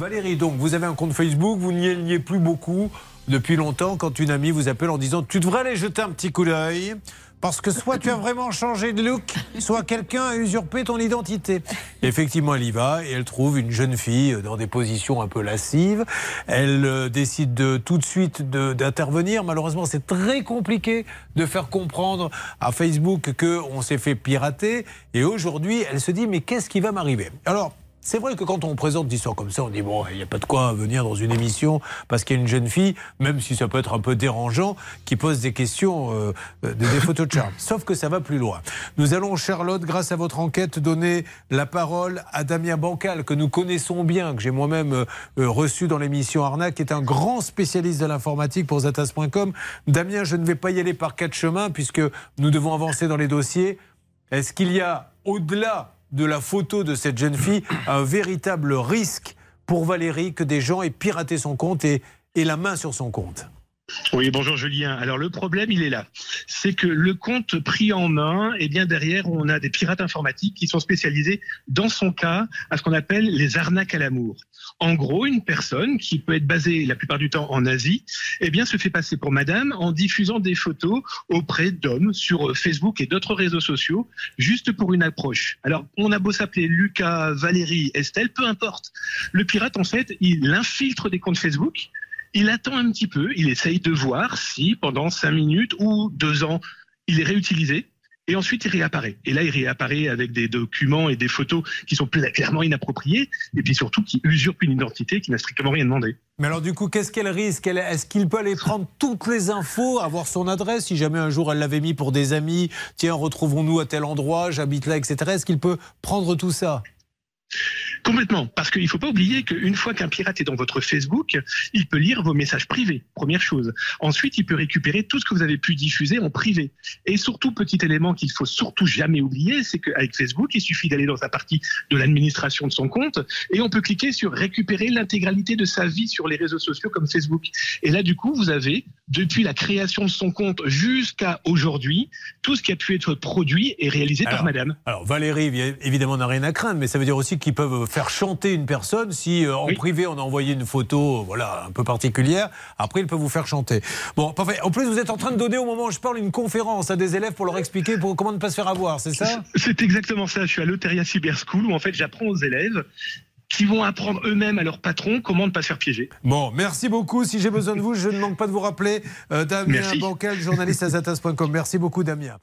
Valérie, donc vous avez un compte Facebook, vous n'y alliez plus beaucoup depuis longtemps quand une amie vous appelle en disant tu devrais aller jeter un petit coup d'œil parce que soit tu as vraiment changé de look, soit quelqu'un a usurpé ton identité. Effectivement, elle y va et elle trouve une jeune fille dans des positions un peu lascives. Elle euh, décide de, tout de suite d'intervenir. Malheureusement, c'est très compliqué de faire comprendre à Facebook qu'on s'est fait pirater. Et aujourd'hui, elle se dit mais qu'est-ce qui va m'arriver? Alors, c'est vrai que quand on présente des histoires comme ça, on dit bon, il n'y a pas de quoi venir dans une émission parce qu'il y a une jeune fille, même si ça peut être un peu dérangeant, qui pose des questions, euh, euh, des, photos de charme. Sauf que ça va plus loin. Nous allons, Charlotte, grâce à votre enquête, donner la parole à Damien Bancal, que nous connaissons bien, que j'ai moi-même euh, reçu dans l'émission Arnaque, qui est un grand spécialiste de l'informatique pour Zatas.com. Damien, je ne vais pas y aller par quatre chemins puisque nous devons avancer dans les dossiers. Est-ce qu'il y a, au-delà de la photo de cette jeune fille un véritable risque pour Valérie que des gens aient piraté son compte et, la main sur son compte. Oui, bonjour Julien. Alors le problème, il est là. C'est que le compte pris en main, eh bien derrière, on a des pirates informatiques qui sont spécialisés, dans son cas, à ce qu'on appelle les arnaques à l'amour. En gros, une personne qui peut être basée la plupart du temps en Asie, eh bien se fait passer pour madame en diffusant des photos auprès d'hommes sur Facebook et d'autres réseaux sociaux, juste pour une approche. Alors, on a beau s'appeler Lucas, Valérie, Estelle, peu importe. Le pirate, en fait, il infiltre des comptes Facebook il attend un petit peu, il essaye de voir si pendant cinq minutes ou deux ans, il est réutilisé. Et ensuite, il réapparaît. Et là, il réapparaît avec des documents et des photos qui sont clairement inappropriés, et puis surtout qui usurpent une identité qui n'a strictement rien demandé. Mais alors, du coup, qu'est-ce qu'elle risque? Est-ce qu'il peut aller prendre toutes les infos, avoir son adresse Si jamais un jour elle l'avait mis pour des amis, tiens, retrouvons-nous à tel endroit, j'habite là, etc. Est-ce qu'il peut prendre tout ça? Complètement, parce qu'il ne faut pas oublier qu'une fois qu'un pirate est dans votre Facebook, il peut lire vos messages privés, première chose. Ensuite, il peut récupérer tout ce que vous avez pu diffuser en privé. Et surtout, petit élément qu'il faut surtout jamais oublier, c'est qu'avec Facebook, il suffit d'aller dans la partie de l'administration de son compte et on peut cliquer sur récupérer l'intégralité de sa vie sur les réseaux sociaux comme Facebook. Et là, du coup, vous avez, depuis la création de son compte jusqu'à aujourd'hui, tout ce qui a pu être produit et réalisé par madame. Alors, Valérie, évidemment, n'a rien à craindre, mais ça veut dire aussi qu'ils peuvent faire chanter une personne si euh, en privé on a envoyé une photo voilà, un peu particulière. Après, il peut vous faire chanter. Bon, parfait. En plus, vous êtes en train de donner au moment où je parle une conférence à des élèves pour leur expliquer pour, comment ne pas se faire avoir, c'est ça? C'est exactement ça. Je suis à l'Oteria Cyber School où en fait j'apprends aux élèves qui vont apprendre eux-mêmes à leur patron comment ne pas se faire piéger. Bon, merci beaucoup. Si j'ai besoin de vous, je ne manque pas de vous rappeler. Euh, Damien Bancal, journaliste à zatas.com. Merci beaucoup, Damien.